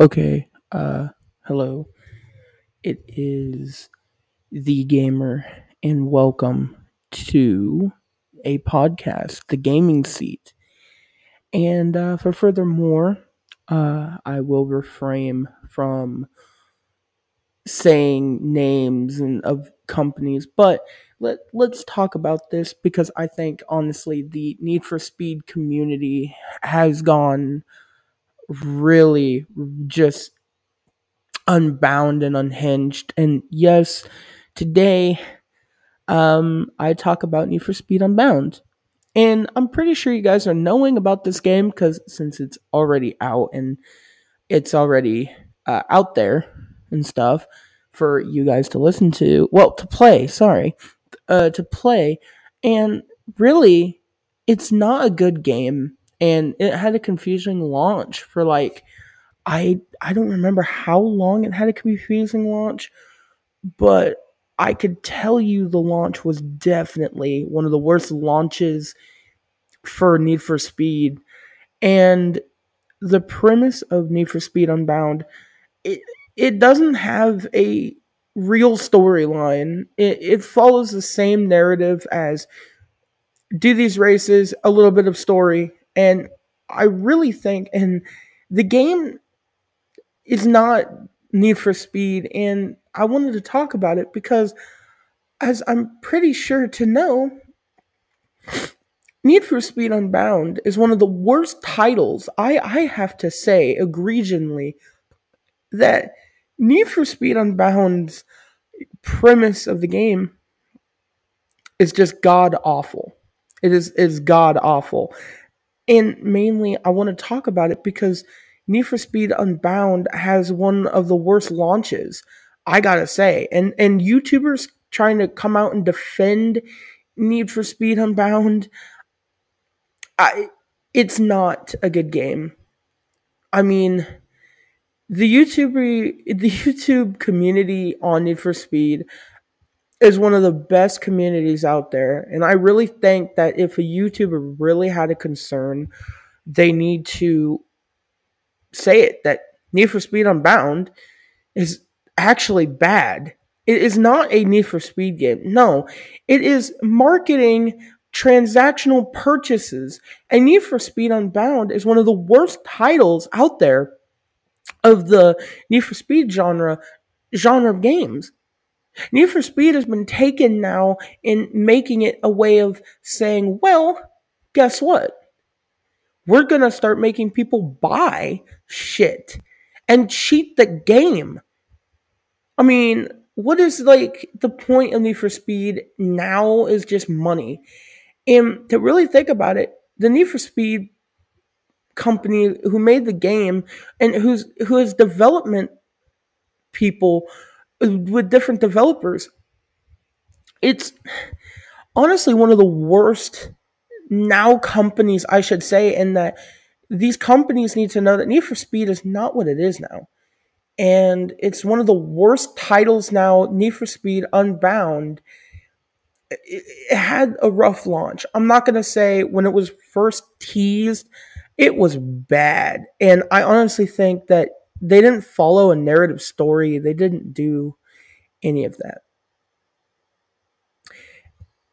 Okay, uh, hello. It is the gamer, and welcome to a podcast, The Gaming Seat. And uh, for furthermore, uh, I will refrain from saying names and of companies, but let let's talk about this because I think honestly the Need for Speed community has gone really just unbound and unhinged. And yes, today um, I talk about Need for Speed Unbound. And I'm pretty sure you guys are knowing about this game because since it's already out and it's already uh, out there and stuff for you guys to listen to, well, to play, sorry, uh, to play. And really, it's not a good game. And it had a confusing launch for like I I don't remember how long it had a confusing launch, but I could tell you the launch was definitely one of the worst launches for Need for Speed. And the premise of Need for Speed Unbound, it it doesn't have a real storyline. It it follows the same narrative as do these races, a little bit of story, and I really think and the game is not Need for Speed, and I wanted to talk about it because, as I'm pretty sure to know, Need for Speed Unbound is one of the worst titles. I, I have to say, egregiously, that Need for Speed Unbound's premise of the game is just god awful. It is is god awful. And mainly I want to talk about it because Need for Speed Unbound has one of the worst launches, I gotta say. And and YouTubers trying to come out and defend Need for Speed Unbound, I it's not a good game. I mean, the YouTuber the YouTube community on Need for Speed is one of the best communities out there, and I really think that if a YouTuber really had a concern, they need to say it that Need for Speed Unbound is actually bad. It is not a Need for Speed game. No, it is marketing transactional purchases. And Need for Speed Unbound is one of the worst titles out there of the Need for Speed genre genre of games. Need for Speed has been taken now in making it a way of saying, well, guess what? We're going to start making people buy shit and cheat the game. I mean, what is like the point of Need for Speed now is just money. And to really think about it, the Need for Speed company who made the game and who's who has development people with different developers, it's honestly one of the worst now companies, I should say, in that these companies need to know that Need for Speed is not what it is now. And it's one of the worst titles now, Need for Speed Unbound. It, had a rough launch. I'm not going to say when it was first teased, it was bad. And I honestly think that they didn't follow a narrative story, they didn't do any of that.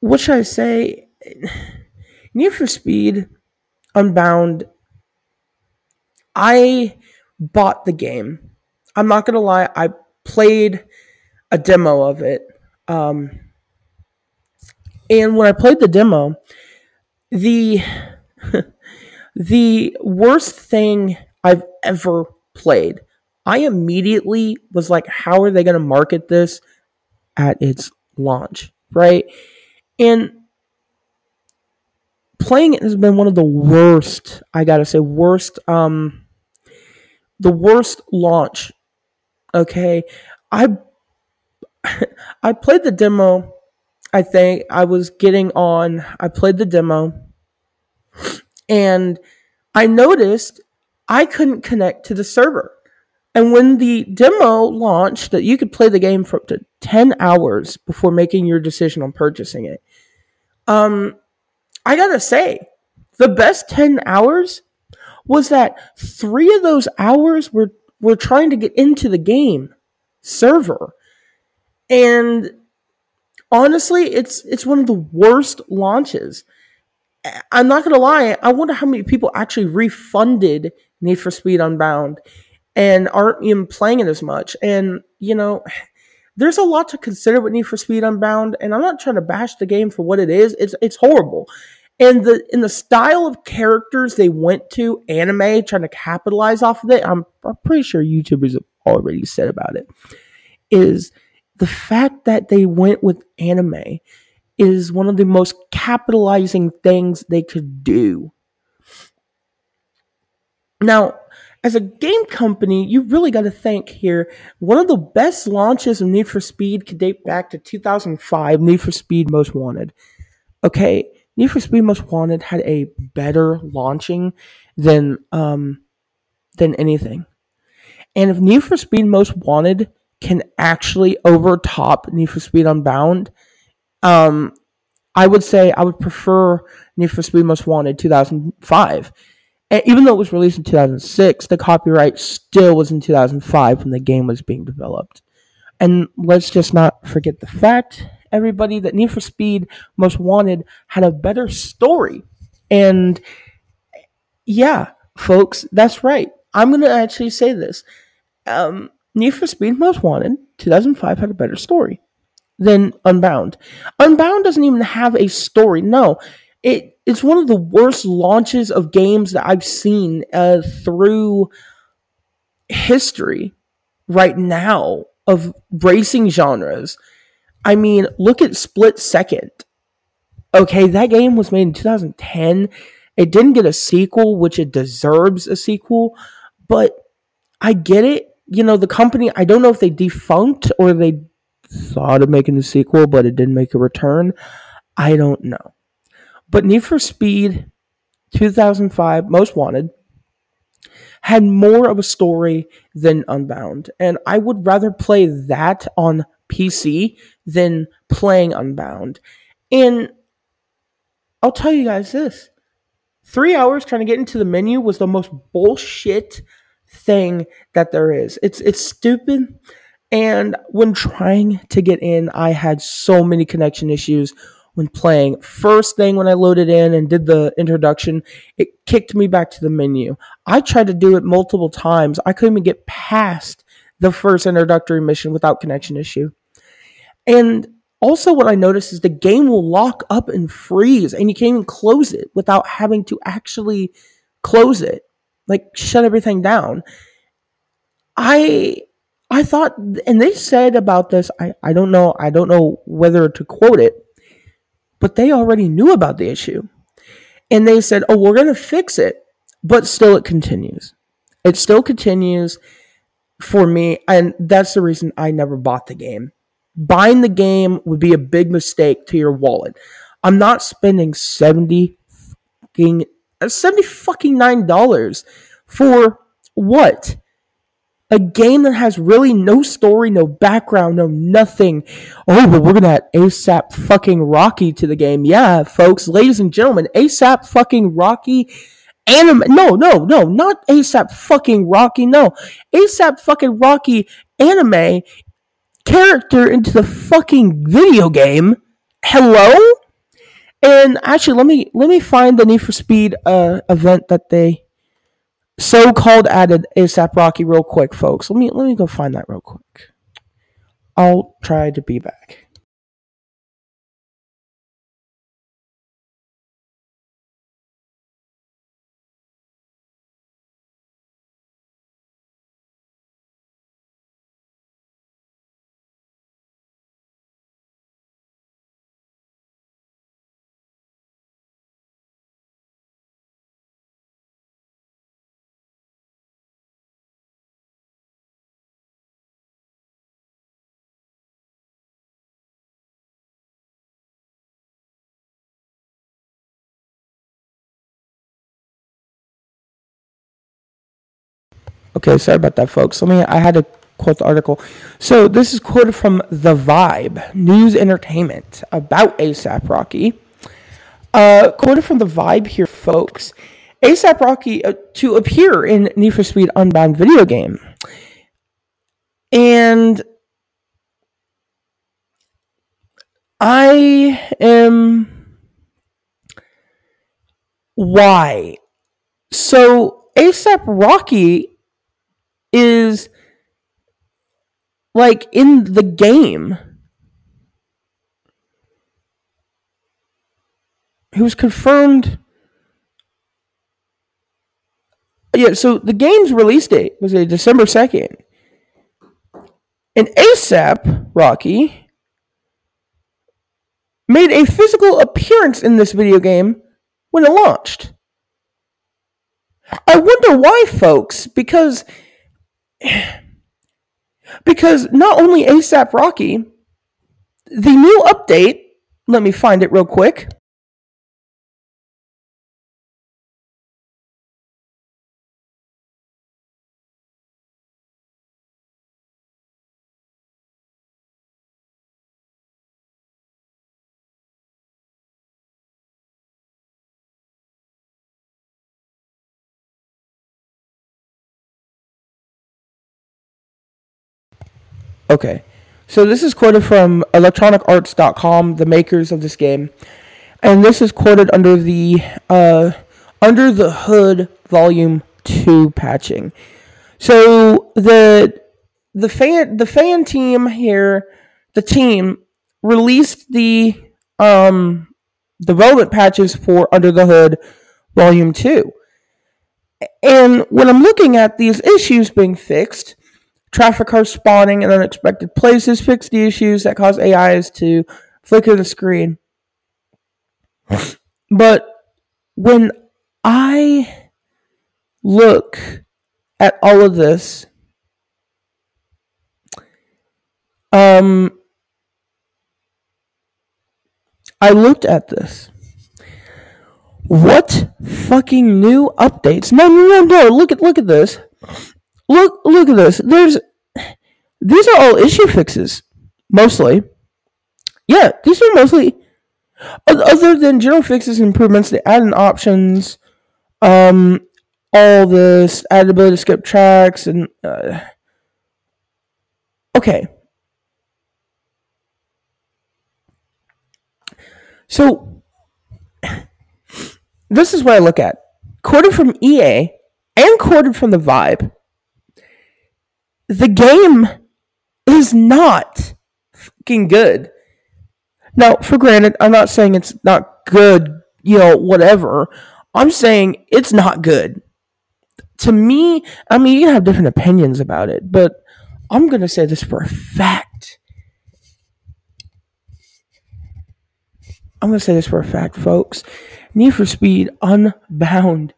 What should I say? Need for Speed Unbound, I bought the game. I'm not gonna lie, I played a demo of it. Um, and when I played the demo, the the worst thing I've ever played. I immediately was like, how are they going to market this at its launch? Right. And playing it has been one of the worst. I gotta say, worst. Um, the worst launch. Okay, I I played the demo. I think I was getting on. I played the demo, and I noticed I couldn't connect to the server. And when the demo launched, that you could play the game for up to ten hours before making your decision on purchasing it. Um, I gotta say, the best 10 hours was that three of those hours were were trying to get into the game server. And honestly, it's it's one of the worst launches. I'm not gonna lie, I wonder how many people actually refunded Need for Speed Unbound and aren't even playing it as much. And, you know, there's a lot to consider with Need for Speed Unbound, and I'm not trying to bash the game for what it is. It's it's horrible. And the in the style of characters they went to, anime, trying to capitalize off of it, I'm, I'm pretty sure YouTubers have already said about it, is the fact that they went with anime is one of the most capitalizing things they could do. Now, as a game company, you really got to think here. One of the best launches of Need for Speed could date back to 2005, Need for Speed Most Wanted. Okay, Need for Speed Most Wanted had a better launching than um than anything. And if Need for Speed Most Wanted can actually overtop Need for Speed Unbound, um, I would say I would prefer Need for Speed Most Wanted 2005. And even though it was released in 2006, the copyright still was in 2005 when the game was being developed. And let's just not forget the fact, everybody, that Need for Speed Most Wanted had a better story. And yeah, folks, that's right. I'm going to actually say this. Um, Need for Speed Most Wanted 2005 had a better story than Unbound. Unbound doesn't even have a story. No, it it's one of the worst launches of games that I've seen uh, through history right now of racing genres. I mean, look at Split Second. Okay, that game was made in 2010. It didn't get a sequel, which it deserves a sequel, but I get it. You know, the company, I don't know if they defunct or they thought of making a sequel, but it didn't make a return. I don't know. But Need for Speed 2005 Most Wanted had more of a story than Unbound. And I would rather play that on PC than playing Unbound. And I'll tell you guys this three hours trying to get into the menu was the most bullshit thing that there is. It's it's stupid. And when trying to get in, I had so many connection issues when playing. First thing when I loaded in and did the introduction, it kicked me back to the menu. I tried to do it multiple times. I couldn't even get past the first introductory mission without connection issue. And also, what I noticed is the game will lock up and freeze, and you can't even close it without having to actually close it, like shut everything down. I I thought, and they said about this. I I don't know. I don't know whether to quote it, but they already knew about the issue. And they said, oh, we're going to fix it. But still, it continues. It still continues for me. And that's the reason I never bought the game. Buying the game would be a big mistake to your wallet. I'm not spending 70 fucking, 70 fucking $9 for what? A game that has really no story, no background, no nothing. Oh, but we're gonna add ASAP fucking Rocky to the game. Yeah, folks, ladies and gentlemen, ASAP fucking Rocky anime. No, no, no, not ASAP fucking Rocky. No, ASAP fucking Rocky anime character into the fucking video game. Hello. And actually, let me let me find the Need for Speed uh, event that they so called added ASAP Rocky real quick, folks. Let me let me go find that real quick. I'll try to be back. Okay, sorry about that, folks. Let me. I had to quote the article. So this is quoted from The Vibe, News Entertainment, about ASAP Rocky. Uh, quoted from The Vibe here, folks. ASAP Rocky uh, to appear in Need for Speed Unbound video game. And I am. Why? So ASAP Rocky is like in the game. He was confirmed. Yeah, so the game's release date was a December 2nd. And ASAP Rocky made a physical appearance in this video game when it launched. I wonder why, folks, because because not only ASAP Rocky, the new update, let me find it real quick. Okay. So this is quoted from electronicarts.com, the makers of this game. And this is quoted under the uh, under the hood volume 2 patching. So the the fan the fan team here, the team released the um development patches for Under the Hood Volume 2. And when I'm looking at these issues being fixed, traffic cars spawning in unexpected places, fix the issues that cause AIs to flicker the screen. But when I look at all of this, um, I looked at this. What fucking new updates? No, no, no, no. Look at look at this. Look look at this. There's these are all issue fixes, mostly. Yeah, these are mostly other than general fixes improvements. They add in options, um, all this added ability to skip tracks and uh, okay. So this is what I look at. Quoted from EA and quoted from the Vibe. The game is not fucking good. Now, for granted, I'm not saying it's not good, you know, whatever. I'm saying it's not good. To me, I mean, you can have different opinions about it, but I'm going to say this for a fact. I'm going to say this for a fact, folks. Need for Speed Unbound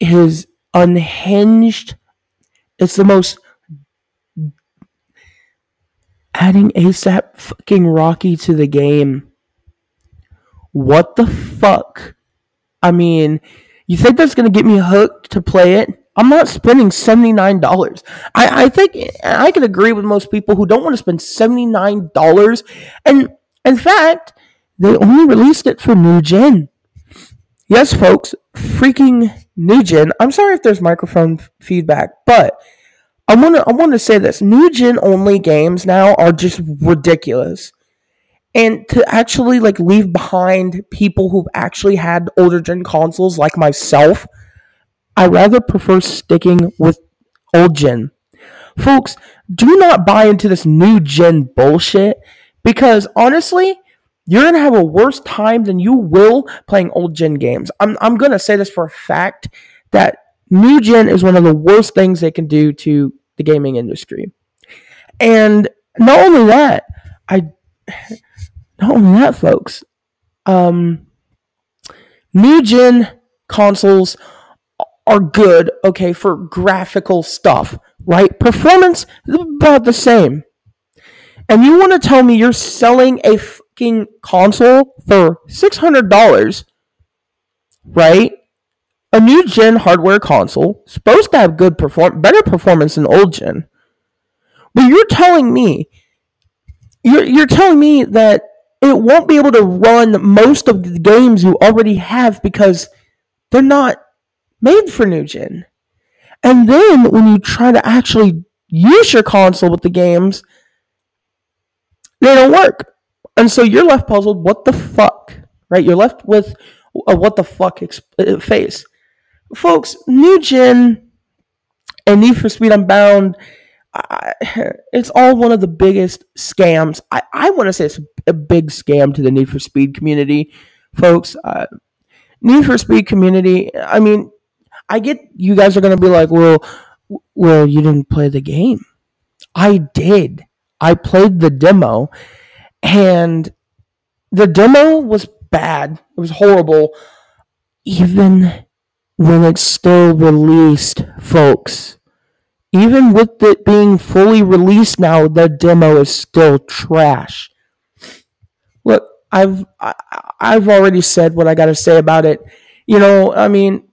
is unhinged. It's the most adding ASAP fucking Rocky to the game. What the fuck? I mean, you think that's gonna get me hooked to play it? I'm not spending $79. I, I think I can agree with most people who don't want to spend $79. And in fact, they only released it for new gen. Yes, folks, freaking new gen. I'm sorry if there's microphone f- feedback, but I want to I want to say this: new gen only games now are just ridiculous, and to actually like leave behind people who've actually had older gen consoles like myself, I rather prefer sticking with old gen. Folks, do not buy into this new gen bullshit because honestly, you're gonna have a worse time than you will playing old gen games. I'm I'm gonna say this for a fact that new gen is one of the worst things they can do to the gaming industry. And not only that, I not only that, folks. Um, new gen consoles are good, okay, for graphical stuff, right? Performance about the same. And you want to tell me you're selling a fucking console for six hundred dollars, right? A new gen hardware console supposed to have good perform better performance than old gen. But you're telling me you're you're telling me that it won't be able to run most of the games you already have because they're not made for new gen. And then when you try to actually use your console with the games, they don't work. And so you're left puzzled. What the fuck? Right? You're left with a what the fuck uh, face. Folks, new gen and Need for Speed Unbound, I, it's all one of the biggest scams. I, I want to say it's a big scam to the Need for Speed community, folks. Uh, Need for Speed community, I mean, I get you guys are going to be like, well, well, you didn't play the game. I did. I played the demo, and the demo was bad. It was horrible. Even when it's still released, folks. Even with it being fully released now, the demo is still trash. Look, I've I, I've already said what I got to say about it. You know, I mean,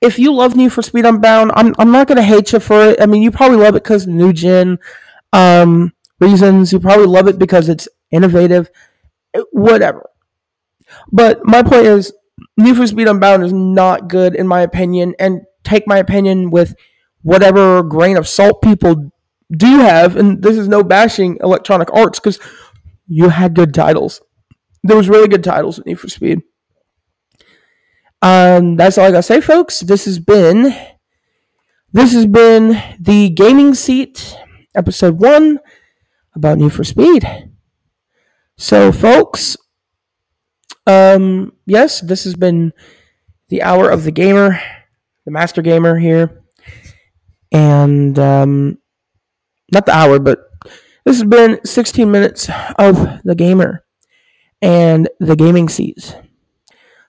if you love Need for Speed Unbound, I'm I'm not gonna hate you for it. I mean, you probably love it because new gen um, reasons. You probably love it because it's innovative. Whatever. But my point is, Need for Speed Unbound is not good in my opinion, and take my opinion with whatever grain of salt people do have. And this is no bashing Electronic Arts because you had good titles. There was really good titles in Need for Speed. Um, that's all I gotta say, folks. This has been this has been the gaming seat episode one about Need for Speed. So, folks, um, yes, this has been the hour of the gamer, the master gamer here, and um, not the hour, but this has been 16 minutes of the gamer and the gaming seats.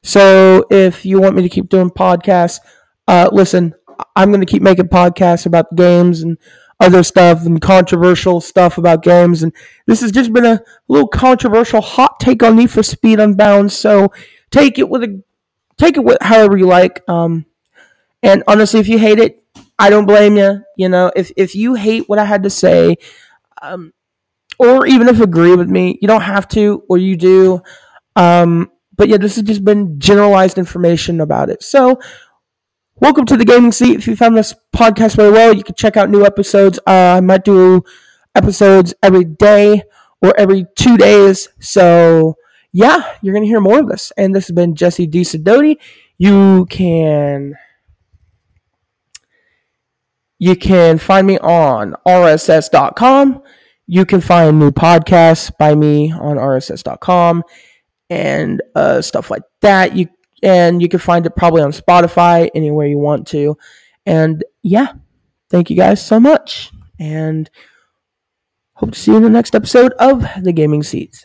So if you want me to keep doing podcasts, uh, listen, I'm going to keep making podcasts about the games and other stuff and controversial stuff about games. And this has just been a little controversial hot take on Need for Speed Unbound. So take it with a take it with however you like. Um, and honestly, if you hate it, I don't blame you. You know, if if you hate what I had to say, um, or even if agree with me, you don't have to, or you do. Um, but yeah, this has just been generalized information about it. So, welcome to the gaming seat. If you found this podcast very well, you can check out new episodes. Uh, I might do episodes every day or every two days. So, yeah, you're going to hear more of this. And this has been Jesse D. Sidoti. You can. You can find me on rss.com. You can find new podcasts by me on rss.com and uh, stuff like that. You and you can find it probably on Spotify anywhere you want to. And yeah, thank you guys so much, and hope to see you in the next episode of the Gaming Seats.